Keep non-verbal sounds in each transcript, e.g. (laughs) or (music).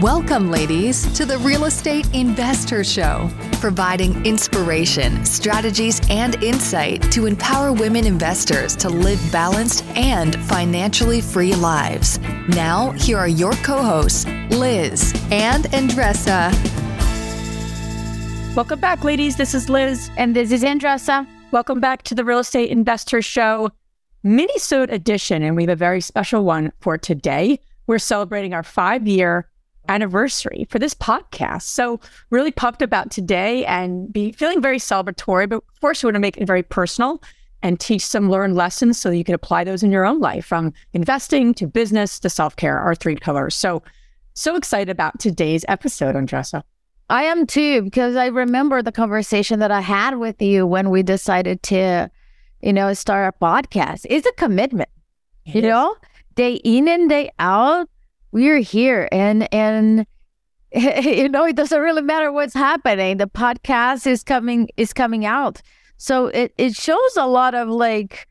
Welcome, ladies, to the Real Estate InvestHER Show, providing inspiration, strategies, and insight to empower women investors to live balanced and financially free lives. Now, here are your co hosts, Liz and Andresa. Welcome back, ladies. This is Liz. And this is Andresa. Welcome back to the Real Estate InvestHER Show, Minisode edition. And we have a very special one for today. We're celebrating our five year anniversary for this podcast. So really pumped about today and be feeling very celebratory, but of course we want to make it very personal and teach some learned lessons so you can apply those in your own life from investing to business to self-care, our three pillars. So so excited about today's episode, Andresa. I am too, because I remember the conversation that I had with you when we decided to, you know, start a podcast. It's a commitment, it you is. know, day in and day out we're here and and (laughs) you know it doesn't really matter what's happening. The podcast is coming is coming out. So it it shows a lot of like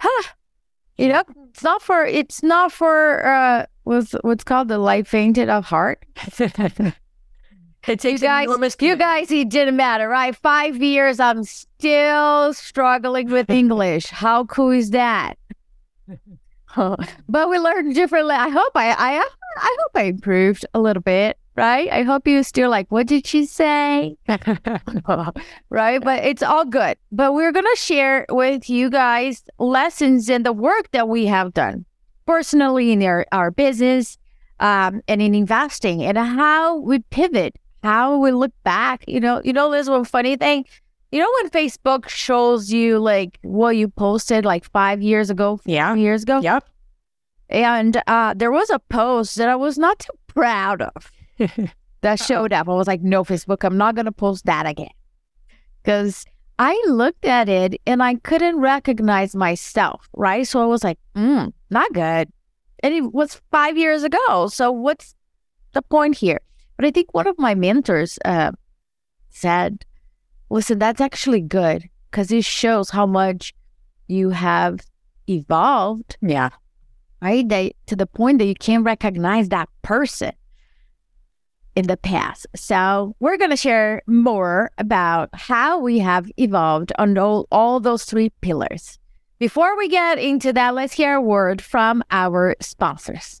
huh you know it's not for it's not for uh what's what's called the light fainted of heart? (laughs) It takes you guys you guys it didn't matter right? Five years i'm still struggling with english. How cool is that (laughs) (laughs) but we learned differently. I hope I, I, I hope I improved a little bit, right? I hope you still like, what did she say? (laughs) right? But it's all good. But we're gonna share with you guys lessons in the work that we have done personally in our, our business um, and in investing and how we pivot, how we look back. You know, you know, there's one funny thing you know when Facebook shows you like what you posted like five years ago, yeah, years ago, yep. And uh, there was a post that I was not too proud of (laughs) that showed up. I was like, no, Facebook, I'm not gonna post that again because I looked at it and I couldn't recognize myself, right? So I was like, mm, not good. And it was five years ago. So what's the point here? But I think one of my mentors uh, said Listen, that's actually good because it shows how much you have evolved. Yeah. Right? That, to the point that you can't recognize that person in the past. So, we're going to share more about how we have evolved on all, all those three pillars. Before we get into that, let's hear a word from our sponsors.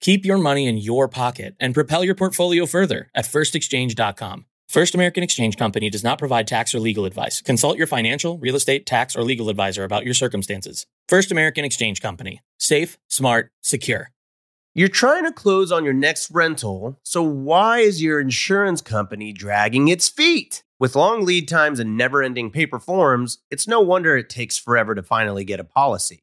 Keep your money in your pocket and propel your portfolio further at firstexchange.com. First American Exchange Company does not provide tax or legal advice. Consult your financial, real estate, tax, or legal advisor about your circumstances. First American Exchange Company. Safe, smart, secure. You're trying to close on your next rental, so why is your insurance company dragging its feet? With long lead times and never ending paper forms, it's no wonder it takes forever to finally get a policy.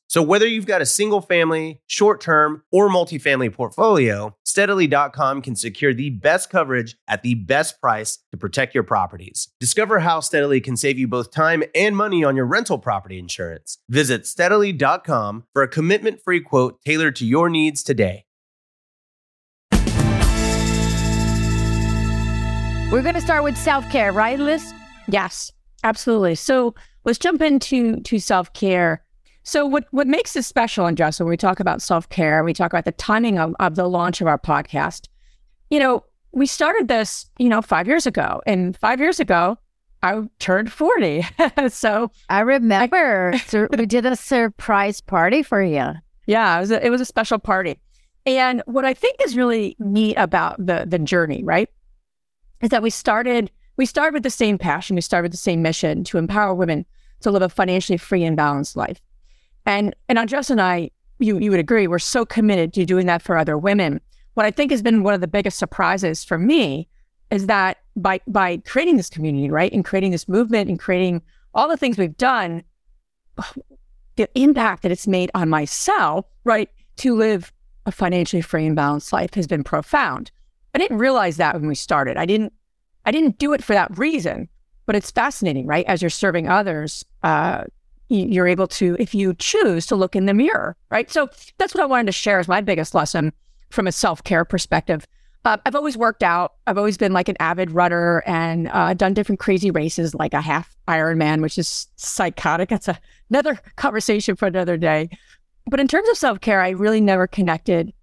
So whether you've got a single family, short term, or multifamily portfolio, steadily.com can secure the best coverage at the best price to protect your properties. Discover how Steadily can save you both time and money on your rental property insurance. Visit steadily.com for a commitment free quote tailored to your needs today. We're going to start with self care, right, Liz? Yes, absolutely. So let's jump into to self care. So what what makes this special, and Jess, when we talk about self care, we talk about the timing of, of the launch of our podcast. You know, we started this, you know, five years ago, and five years ago, I turned forty. (laughs) so I remember sur- (laughs) we did a surprise party for you. Yeah, it was a, it was a special party, and what I think is really neat about the the journey, right, is that we started we started with the same passion, we started with the same mission to empower women to live a financially free and balanced life. And and Andres and I, you you would agree, we're so committed to doing that for other women. What I think has been one of the biggest surprises for me is that by by creating this community, right, and creating this movement and creating all the things we've done, (sighs) the impact that it's made on myself, right, to live a financially free and balanced life has been profound. I didn't realize that when we started. I didn't I didn't do it for that reason, but it's fascinating, right? As you're serving others, uh, you're able to, if you choose to look in the mirror, right? So that's what I wanted to share as my biggest lesson from a self care perspective. Uh, I've always worked out. I've always been like an avid runner and uh, done different crazy races, like a half Ironman, which is psychotic. That's a, another (laughs) conversation for another day. But in terms of self care, I really never connected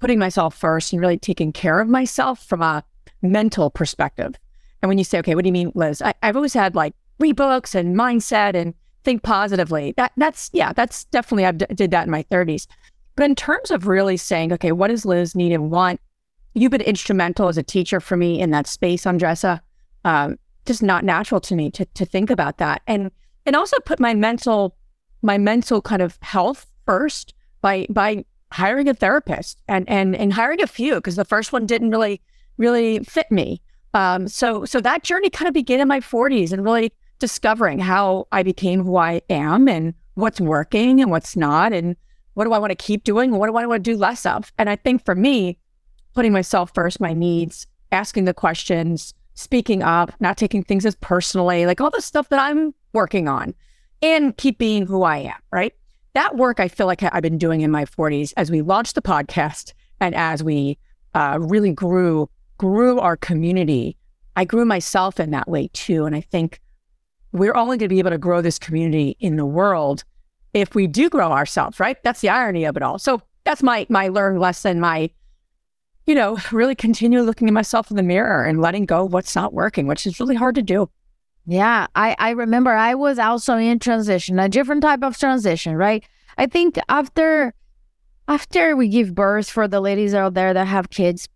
putting myself first and really taking care of myself from a mental perspective. And when you say, okay, what do you mean, Liz? I, have always had like read books and mindset and think positively. That that's yeah, that's definitely I did that in my 30s. But in terms of really saying, okay, what does Liz need and want? You've been instrumental as a teacher for me in that space, Andresa. Um, just not natural to me to to think about that, and and also put my mental my mental kind of health first by by hiring a therapist and and and hiring a few because the first one didn't really really fit me. Um, so so that journey kind of began in my 40s and really discovering how I became who I am and what's working and what's not, and what do I want to keep doing what do I want to do less of. And I think for me, putting myself first, my needs, asking the questions, speaking up, not taking things as personally, like all the stuff that I'm working on, and keep being who I am, right? That work I feel like I've been doing in my 40s as we launched the podcast and as we uh, really grew grew our community. I grew myself in that way too, and I think we're only going to be able to grow this community in the world if we do grow ourselves, right? That's the irony of it all. So that's my my learned lesson, my you know, really continue looking at myself in the mirror and letting go of what's not working, which is really hard to do. Yeah, I I remember I was also in transition, a different type of transition, right? I think after after we give birth for the ladies out there that have kids,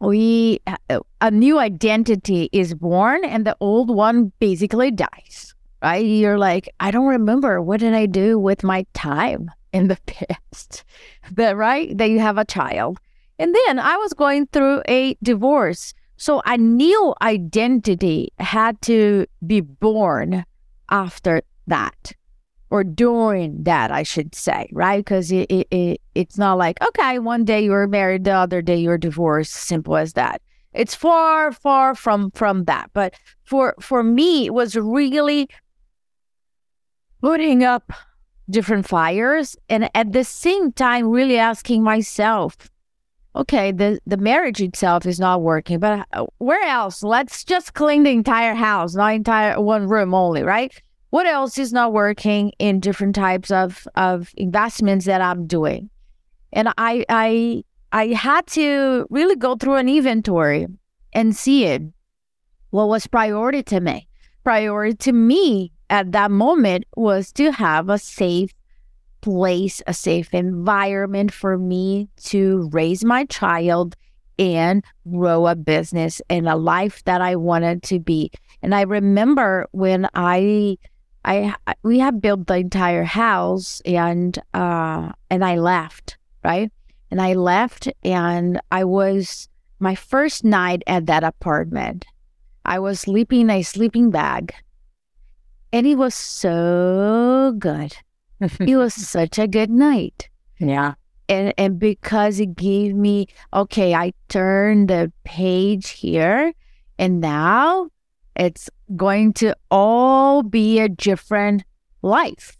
we uh, a new identity is born and the old one basically dies right? You're like i don't remember. What did i do with my time in the (laughs) past? That right? That you have a child. And then i was going through a divorce. So a new identity had to be born after that or during that, I should say, right? Because it, it, it, it's not like, okay, one day you're married, the other day you're divorced, simple as that. It's far, far from from that. But for for me, it was really putting up different fires and at the same time really asking myself, okay, the, the marriage itself is not working, but uh, where else? Let's just clean the entire house, not entire one room only, right? What else is not working in different types of, of investments that I'm doing. And I I I had to really go through an inventory and see it. What was priority to me? Priority to me at that moment was to have a safe place, a safe environment for me to raise my child and grow a business and a life that I wanted to be. And I remember when I I we have built the entire house and uh and I left, right? And I left and I was my first night at that apartment. I was sleeping in a sleeping bag. And it was so good. it was (laughs) such a good night. Yeah. And and because it gave me okay, I turned the page here and now it's going to all be a different life.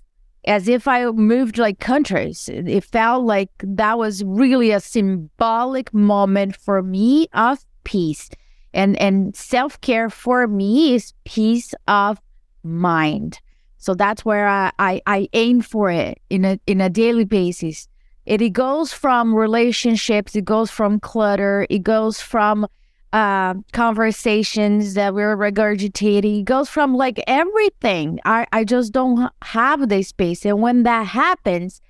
As if I moved like countries. It felt like that was really a symbolic moment for me of peace. And and self-care for me is peace of mind. So that's where I, I, I aim for it in a in a daily basis. It, it goes from relationships, it goes from clutter, it goes from uh, conversations that we're regurgitating. It goes from like everything. I, I just don't have the space. And when that happens,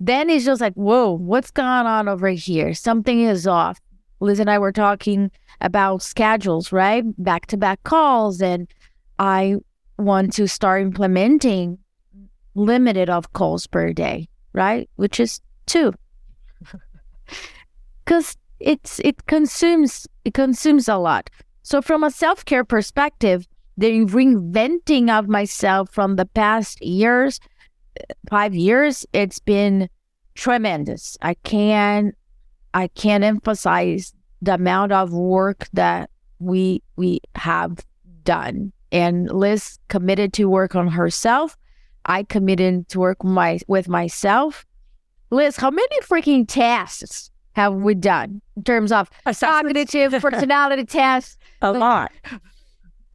then it's just like, whoa, what's going on over here? Something is off. Liz and I were talking about schedules, right? Back to back calls. And I want to start implementing limited of calls per day, right? Which is two. (laughs) Cause it's it consumes it consumes a lot. So from a self-care perspective, the reinventing of myself from the past years, five years, it's been tremendous. I can I can't emphasize the amount of work that we we have done. And Liz committed to work on herself. I committed to work my with myself. Liz, how many freaking tasks have we done in terms of cognitive personality (laughs) tests? A lot.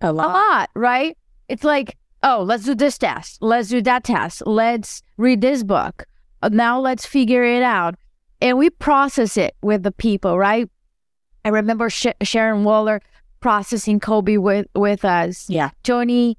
A lot. A lot, right? It's like, oh, let's do this test. Let's do that test. Let's read this book. Now let's figure it out. And we process it with the people, right? I remember Sh- Sharon Waller processing Kolbe with, with us. Yeah. Tony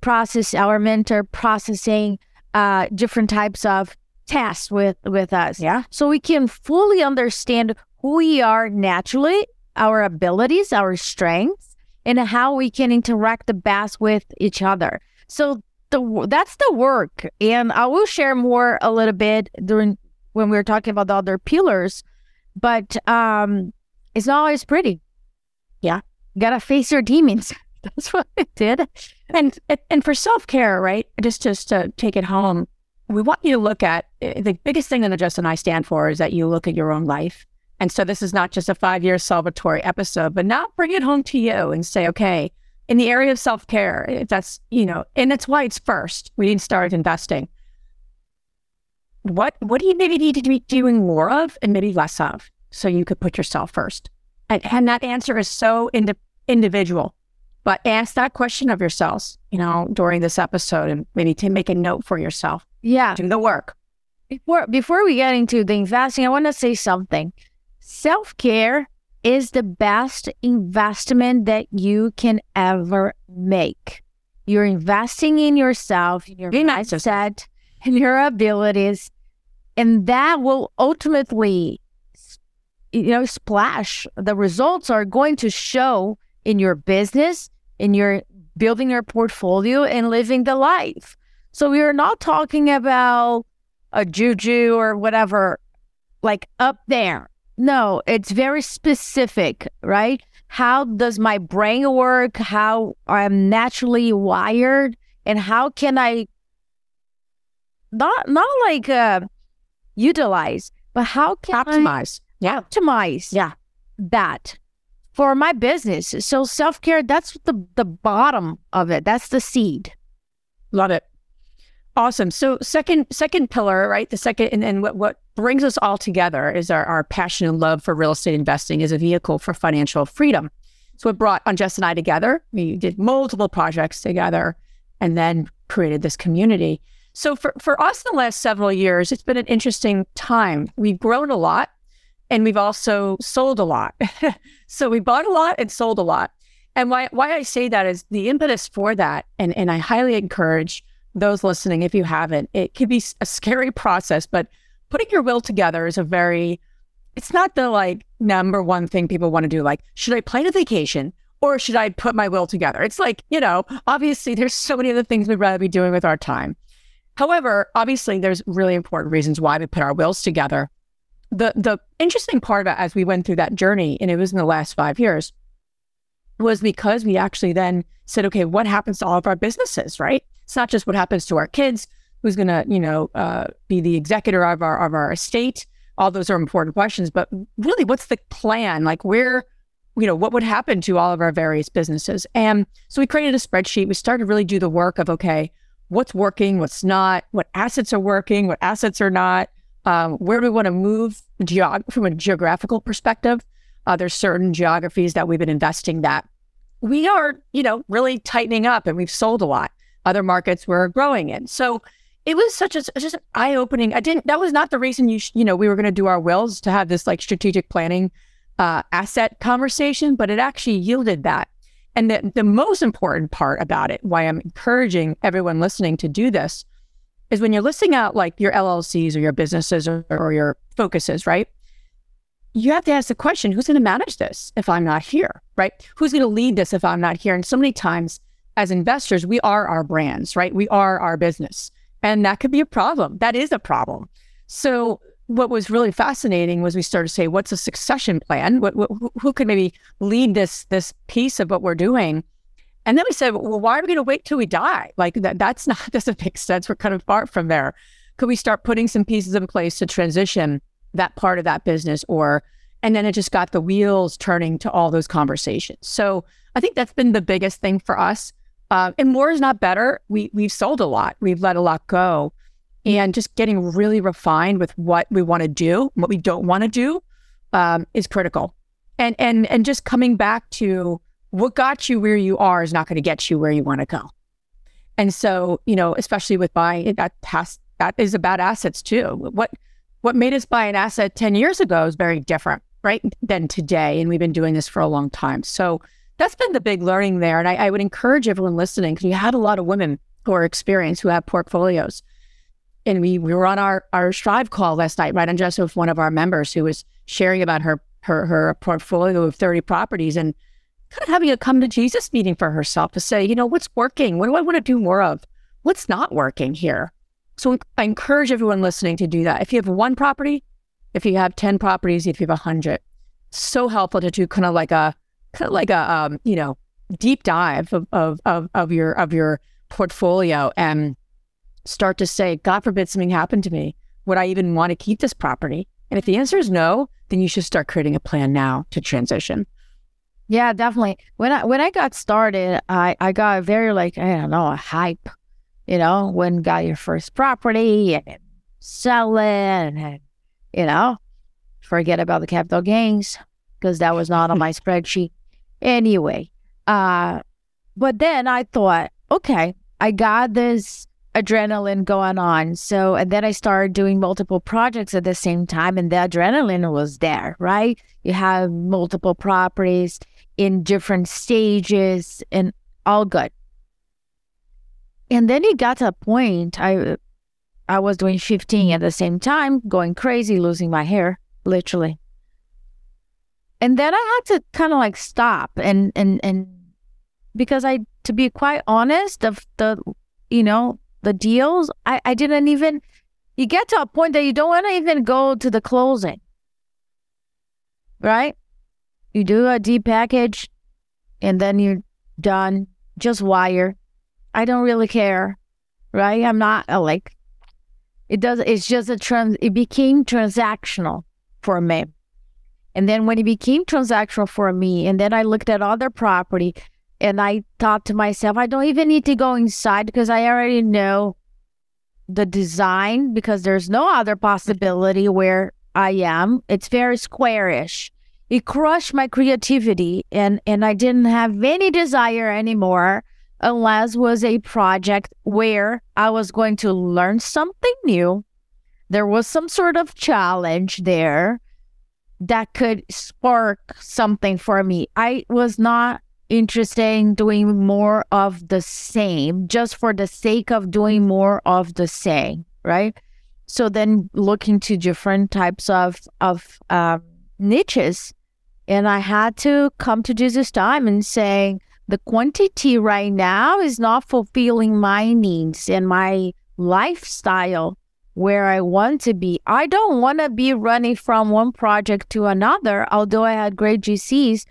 process our mentor processing uh, different types of tasks with with us. Yeah. So we can fully understand who we are naturally, our abilities, our strengths, and how we can interact the best with each other. So the that's the work, and I will share more a little bit during when we are talking about the other pillars. But um, it's not always pretty. Yeah, you gotta face your demons. (laughs) That's what I did. And and for self care, right? Just just to take it home, we want you to look at eh, the biggest thing that Justin and I stand for is that you look at your own life. And so this is not just a five year celebratory episode, but now bring it home to you and say, okay, in the area of self care, if that's, you know, and that's why it's first. We need to start investing. What, what do you maybe need to be doing more of and maybe less of so you could put yourself first? And, and that answer is so ind- individual. But ask that question of yourselves, you know, during this episode and maybe to make a note for yourself. Yeah. Do the work. Before before we get into the investing, I want to say something. Self-care is the best investment that you can ever make. You're investing in yourself, in your mindset, in your abilities, and that will ultimately you know splash. The results are going to show in your business, in your building your portfolio and living the life. So we are not talking about a juju or whatever, like up there. No, it's very specific, right? How does my brain work? How I'm naturally wired, and how can I not not like uh, utilize, but how can optimize? I yeah, optimize. Yeah, that for my business. So self care, that's the the bottom of it. That's the seed. Love it. Awesome. So second second pillar, right? The second and, and what, what brings us all together is our, our passion and love for real estate investing as a vehicle for financial freedom. So it brought Unjust and I together. We did multiple projects together and then created this community. So for, for us in the last several years, it's been an interesting time. We've grown a lot and we've also sold a lot. (laughs) so we bought a lot and sold a lot. And why why I say that is the impetus for that, and, and I highly encourage those listening, if you haven't, it can be a scary process, but putting your will together is a very, it's not the like number one thing people want to do. Like, should I plan a vacation or should I put my will together? It's like, you know, obviously there's so many other things we'd rather be doing with our time. However, obviously there's really important reasons why we put our wills together. The the interesting part about as we went through that journey, and it was in the last five years, was because we actually then said, okay, what happens to all of our businesses, right? It's not just what happens to our kids, who's going to, you know, uh, be the executor of our of our estate. All those are important questions, but really, what's the plan? Like, where, you know, what would happen to all of our various businesses? And so we created a spreadsheet. We started to really do the work of okay, what's working, what's not, what assets are working, what assets are not. Um, where do we want to move geog- from a geographical perspective? Uh, there's certain geographies that we've been investing that we are, you know, really tightening up and we've sold a lot. Other markets we're growing in. So it was such a just an eye opening. I didn't. That was not the reason you sh- you know we were going to do our wills to have this like strategic planning uh, asset conversation, but it actually yielded that. And the the most important part about it, why I'm encouraging everyone listening to do this, is when you're listing out like your LLCs or your businesses or, or your focuses, right? You have to ask the question: Who's going to manage this if I'm not here, right? Who's going to lead this if I'm not here? And so many times, as investors, we are our brands, right? We are our business and that could be a problem. That is a problem. So what was really fascinating was we started to say, what's a succession plan? What, what, who could maybe lead this this piece of what we're doing? And then we said, well, why are we going to wait till we die? Like that that's (laughs) not doesn't make sense. We're kind of far from there. Could we start putting some pieces in place to transition that part of that business or and then it just got the wheels turning to all those conversations. So I think that's been the biggest thing for us. Uh, and more is not better. We we've sold a lot. We've let a lot go, and just getting really refined with what we want to do, what we don't want to do, um, is critical. And and and just coming back to what got you where you are is not going to get you where you want to go. And so you know, especially with buying that has that is about assets too. What what made us buy an asset ten years ago is very different, right, than today. And we've been doing this for a long time. So that's been the big learning there. And I, I would encourage everyone listening because you had a lot of women who are experienced who have portfolios. And we, we were on our, our Strive call last night, right? And just with one of our members who was sharing about her, her, her portfolio of 30 properties and kind of having a come to Jesus meeting for herself to say, you know, what's working? What do I want to do more of? What's not working here? So I encourage everyone listening to do that. If you have one property, if you have 10 properties, if you have 100, so helpful to do kind of like a (laughs) like a um, you know deep dive of, of of of your of your portfolio and start to say, God forbid something happened to me, would I even want to keep this property? And if the answer is no, then you should start creating a plan now to transition. Yeah, definitely. When I when I got started, I I got very like I don't know a hype, you know, when got your first property and sell it, and you know, forget about the capital gains because that was not on my (laughs) spreadsheet. Anyway, uh, but then I thought, okay, I got this adrenaline going on. So, and then I started doing multiple projects at the same time, and the adrenaline was there, right? You have multiple properties in different stages and all good. And then it got to a point I I was doing 15 at the same time, going crazy, losing my hair, literally. And then I had to kind of like stop and and and because I to be quite honest of the you know the deals I I didn't even you get to a point that you don't want to even go to the closing. Right? You do a D package and then you're done. Just wire. I don't really care. Right? I'm not a, like it does it's just a trans it became transactional for me. And then when it became transactional for me, and then I looked at other property and I thought to myself, I don't even need to go inside because I already know the design because there's no other possibility where I am. It's very squarish. It crushed my creativity and, and I didn't have any desire anymore unless was a project where I was going to learn something new. There was some sort of challenge there that could spark something for me. I was not interested in doing more of the same just for the sake of doing more of the same, right? So then looking to different types of of um, niches, and I had to come to Jesus time and say the quantity right now is not fulfilling my needs and my lifestyle where I want to be. I don't want to be running from one project to another, although I had great GCs.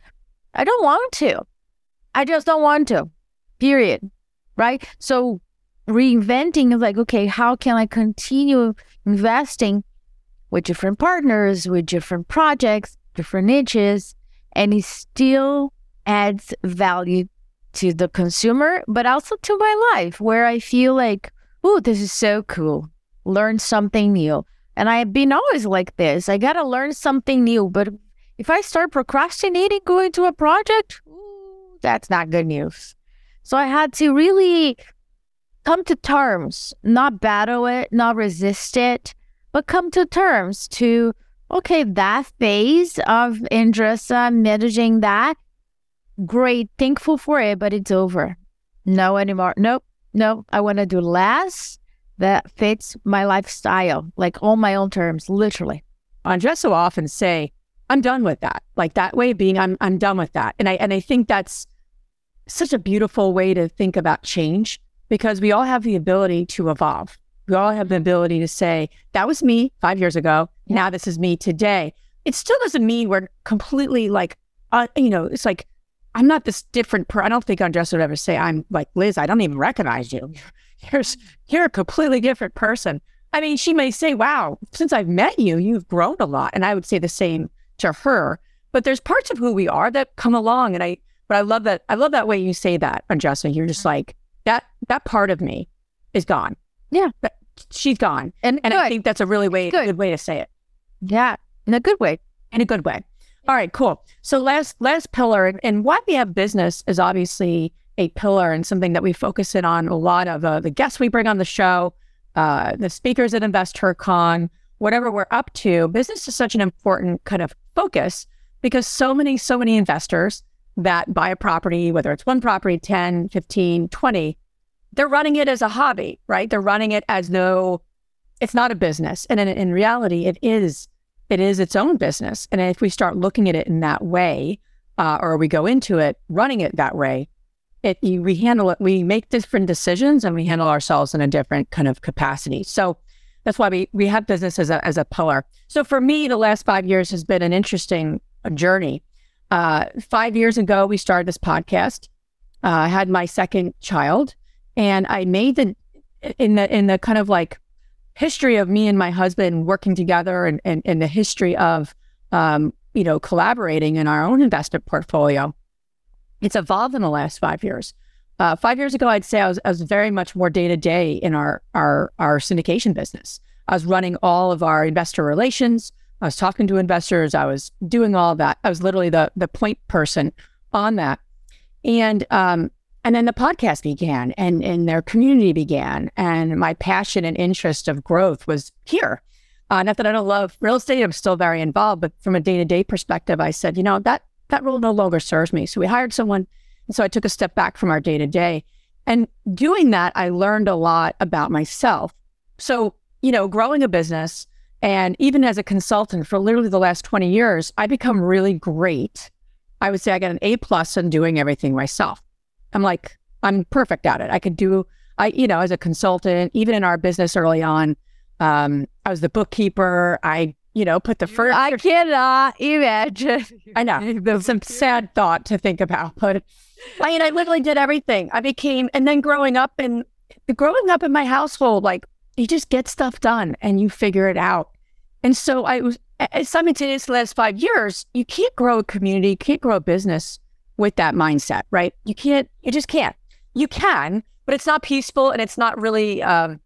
I don't want to. I just don't want to, period. Right? So reinventing is like, okay, how can I continue investing with different partners, with different projects, different niches, and it still adds value to the consumer, but also to my life where I feel like, oh, this is so cool learn something new. And I've been always like this. I got to learn something new. But if I start procrastinating going to a project, ooh, that's not good news. So I had to really come to terms, not battle it, not resist it, but come to terms to okay, that phase of interest, uh, managing that, great, thankful for it, but it's over. No anymore. Nope, nope. I want to do less that fits my lifestyle, like on my own terms, literally. Andresa will often say, I'm done with that. Like that way of being, I'm I'm done with that. And I and I think that's such a beautiful way to think about change because we all have the ability to evolve. We all have the ability to say, that was me five years ago. Yeah. Now this is me today. It still doesn't mean we're completely like, uh, you know, it's like, I'm not this different per I don't think Andresa would ever say, I'm like, Liz, I don't even recognize you. You're, you're a completely different person. I mean, she may say, wow, since I've met you, you've grown a lot. And I would say the same to her. But there's parts of who we are that come along. And I, but I love that. I love that way you say that, Andresa. You're just mm-hmm. like, that, that part of me is gone. Yeah. That, she's gone. And, and I think that's a really way, good. good way to say it. Yeah. In a good way. In a good way. All right, cool. So last last pillar and why we have business is obviously a pillar and something that we focus in on a lot of uh, the guests we bring on the show, uh, the speakers at InvestHerCon, whatever we're up to. Business is such an important kind of focus because so many so many investors that buy a property, whether it's one property, 10, 15, 20, they're running it as a hobby, right? They're running it as no, it's not a business. And in, in reality, it is. It is its own business. And if we start looking at it in that way, uh, or we go into it running it that way, it we handle it. We make different decisions, and we handle ourselves in a different kind of capacity. So that's why we we have business as a as a pillar. So for me, the last five years has been an interesting journey. Uh, five years ago, we started this podcast. Uh, I had my second child, and I made the in the in the kind of like history of me and my husband working together and and, and the history of um, you know collaborating in our own investment portfolio. It's evolved in the last five years. Uh, five years ago, I'd say I was, I was very much more day to day in our our our syndication business. I was running all of our investor relations. I was talking to investors. I was doing all that. I was literally the the point person on that. And um, and then the podcast began and, and their community began. And my passion and interest of growth was here. Uh, not that I don't love real estate, I'm still very involved, but from a day to day perspective, I said, you know, that that role no longer serves me. So we hired someone. And so I took a step back from our day to day. And doing that, I learned a lot about myself. So, you know, growing a business and even as a consultant for literally the last 20 years, I become really great. I would say I got an A plus in doing everything myself. I'm like, I'm perfect at it. I could do, I, you know, as a consultant, even in our business early on, um, I was the bookkeeper. I, you know, put the first. I cannot imagine. (laughs) I know. (laughs) Some sad thought to think about, but I mean, I literally did everything. I became, and then growing up and growing up in my household, like you just get stuff done and you figure it out. And so I was simultaneous the last five years, you can't grow a community, you can't grow a business with that mindset, right? You can't, you just can't. You can, but it's not peaceful and it's not really, um,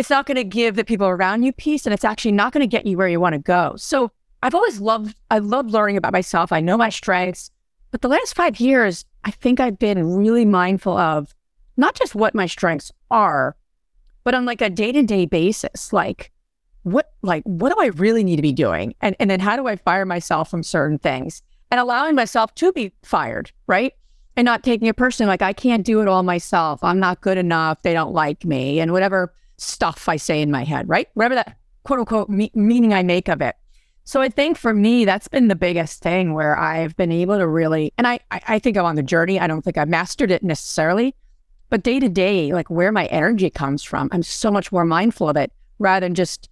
it's not going to give the people around you peace and it's actually not going to get you where you want to go. So I've always loved, I love learning about myself. I know my strengths, but the last five years, I think I've been really mindful of not just what my strengths are, but on like a day to day basis, like what, like, what do I really need to be doing? And, and then how do I fire myself from certain things? and allowing myself to be fired, right? And not taking it personally, like I can't do it all myself. I'm not good enough. They don't like me, and whatever stuff I say in my head, right? Whatever that quote unquote me- meaning I make of it. So I think for me, that's been the biggest thing where I've been able to really, and I, I think I'm on the journey. I don't think I've mastered it necessarily, but day to day, like where my energy comes from, I'm so much more mindful of it rather than just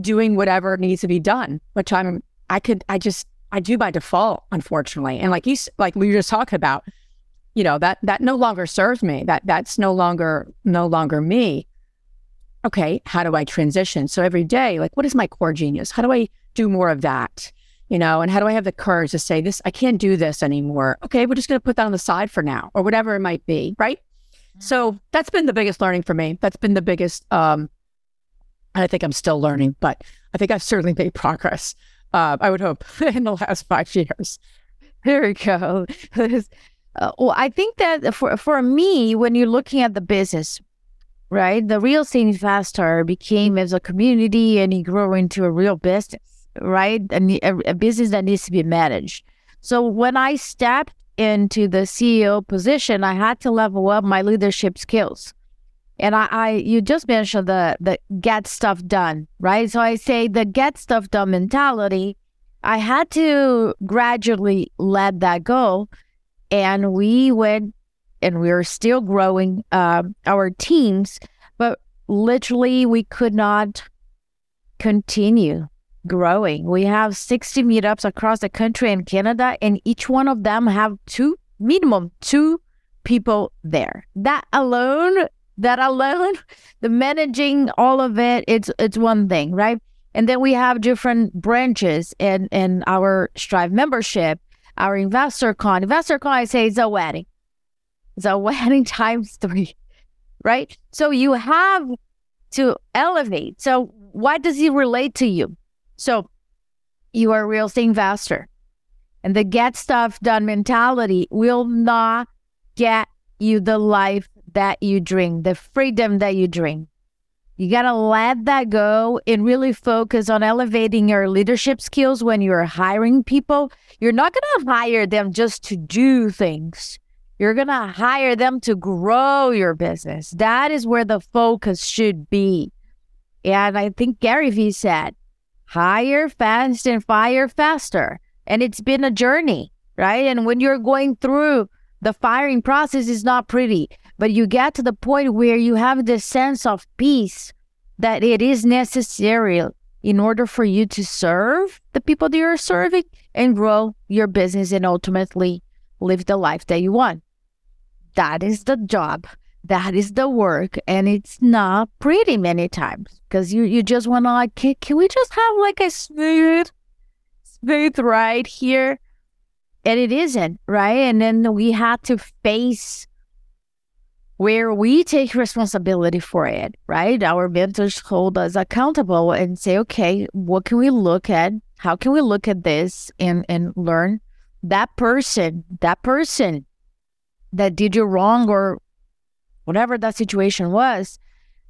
doing whatever needs to be done, which I'm, I could, I just I do by default, unfortunately. And like you, like we were just talking about, you know, that, that no longer serves me. That that's no longer, no longer me. Okay. How do I transition? So every day, like, what is my core genius? How do I do more of that? You know, and how do I have the courage to say this? I can't do this anymore. Okay. We're just going to put that on the side for now or whatever it might be. Right. So that's been the biggest learning for me. That's been the biggest, um, I think I'm still learning, but I think I've certainly made progress uh, I would hope, (laughs) in the last five years. There we go. (laughs) uh, well, I think that for for me, when you're looking at the business, right? The real estate investor became as a community and he grew into a real business, right? And a, a business that needs to be managed. So when I stepped into the CEO position, I had to level up my leadership skills. And I, I you just mentioned the the get stuff done, right? So I say the get stuff done mentality. I had to gradually let that go, and we went, and we are still growing uh, our teams, but literally we could not continue growing. We have 60 meetups across the country and Canada, and each one of them have two minimum two people there. That alone, that alone, (laughs) the managing all of it, it's it's one thing, right? And then we have different branches in in our Strive membership, our InvestHERCon. Investor con, I say, is a wedding. A (laughs) wedding times three, right? So you have to elevate. So why does he relate to you? So you are real estate investor. And the get stuff done mentality will not get you the life that you dream, the freedom that you dream. You got to let that go and really focus on elevating your leadership skills when you're hiring people. You're not going to hire them just to do things. You're going to hire them to grow your business. That is where the focus should be. And I think Gary Vee said, hire fast and fire faster. And it's been a journey, right? And when you're going through the firing process is not pretty, but you get to the point where you have this sense of peace that it is necessary in order for you to serve the people that you're serving and grow your business and ultimately live the life that you want. That is the job that is the work and it's not pretty many times because you, you just want to like can, can we just have like a smooth smooth ride here? And it isn't right? And then we had to face where we take responsibility for it right? Our mentors hold us accountable and say okay what can we look at? How can we look at this and and learn? That person that person that did you wrong or whatever that situation was,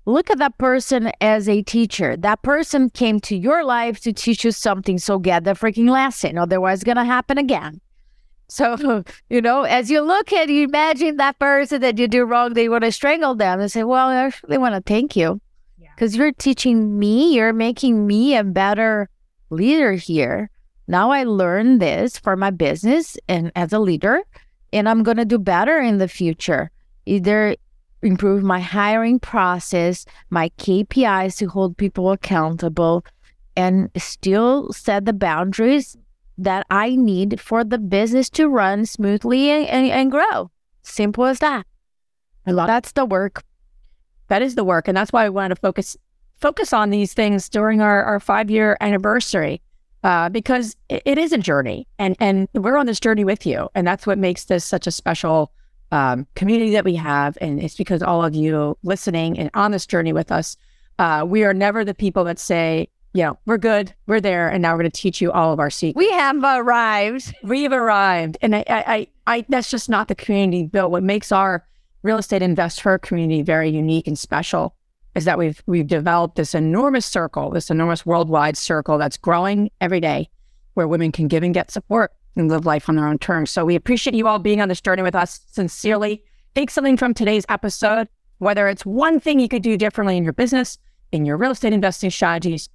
look at that person as a teacher. That person came to your life to teach you something. So get the freaking lesson. Otherwise, it's going to happen again. So, (laughs) you know, as you look at, you imagine that person that you do wrong, they want to strangle them and say, well, actually, they want to thank you because yeah. you're teaching me, you're making me a better leader here. Now I learned this for my business and as a leader, and I'm going to do better in the future. Either improve my hiring process, my KPIs to hold people accountable, and still set the boundaries that I need for the business to run smoothly and, and, and grow. Simple as that. I love that's the work. That is the work. And that's why I wanted to focus focus on these things during our, our five year anniversary. Uh, because it, it is a journey and and we're on this journey with you. And that's what makes this such a special um, community that we have, and it's because all of you listening and on this journey with us, uh, we are never the people that say, you know, we're good, we're there, and now we're going to teach you all of our secrets. We have arrived. We've arrived, and I, I, I, I, that's just not the community built. What makes our real estate investor community very unique and special is that we've we've developed this enormous circle, this enormous worldwide circle that's growing every day, where women can give and get support and live life on their own terms. So we appreciate you all being on this journey with us sincerely. Take something from today's episode, whether it's one thing you could do differently in your business, in your real estate investing strategies,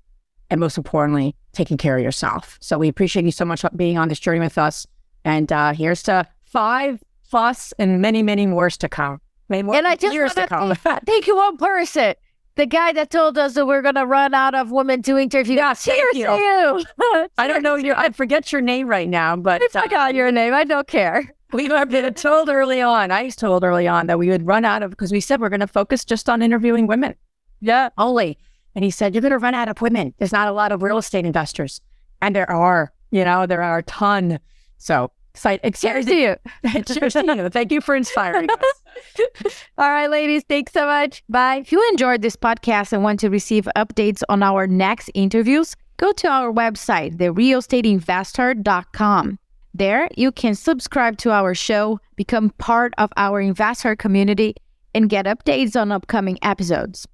and most importantly, taking care of yourself. So we appreciate you so much being on this journey with us. And uh, here's to five plus and many, many more to come. Many more and I just years to come. Thank you, one person the guy that told us that we're going to run out of women to interview. Yeah, cheers you. to (laughs) you. I don't know your, I forget your name right now, but I forgot uh, your name. I don't care. We were told early on. I was told early on that we would run out of because we said we're going to focus just on interviewing women. Yeah, only. And he said you're going to run out of women. There's not a lot of real estate investors, and there are. You know, there are a ton. So excited. Cheers to you. Cheers to you. Thank you for inspiring us. (laughs) All right, ladies, thanks so much. Bye. If you enjoyed this podcast and want to receive updates on our next interviews, go to our website, therealestateinvesther.com. There, you can subscribe to our show, become part of our investor community, and get updates on upcoming episodes.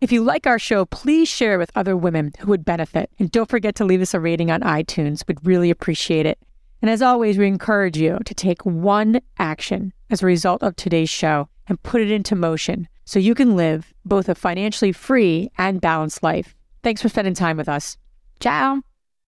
If you like our show, please share with other women who would benefit. And don't forget to leave us a rating on iTunes. We'd really appreciate it. And as always, we encourage you to take one action as a result of today's show and put it into motion so you can live both a financially free and balanced life. Thanks for spending time with us. Ciao.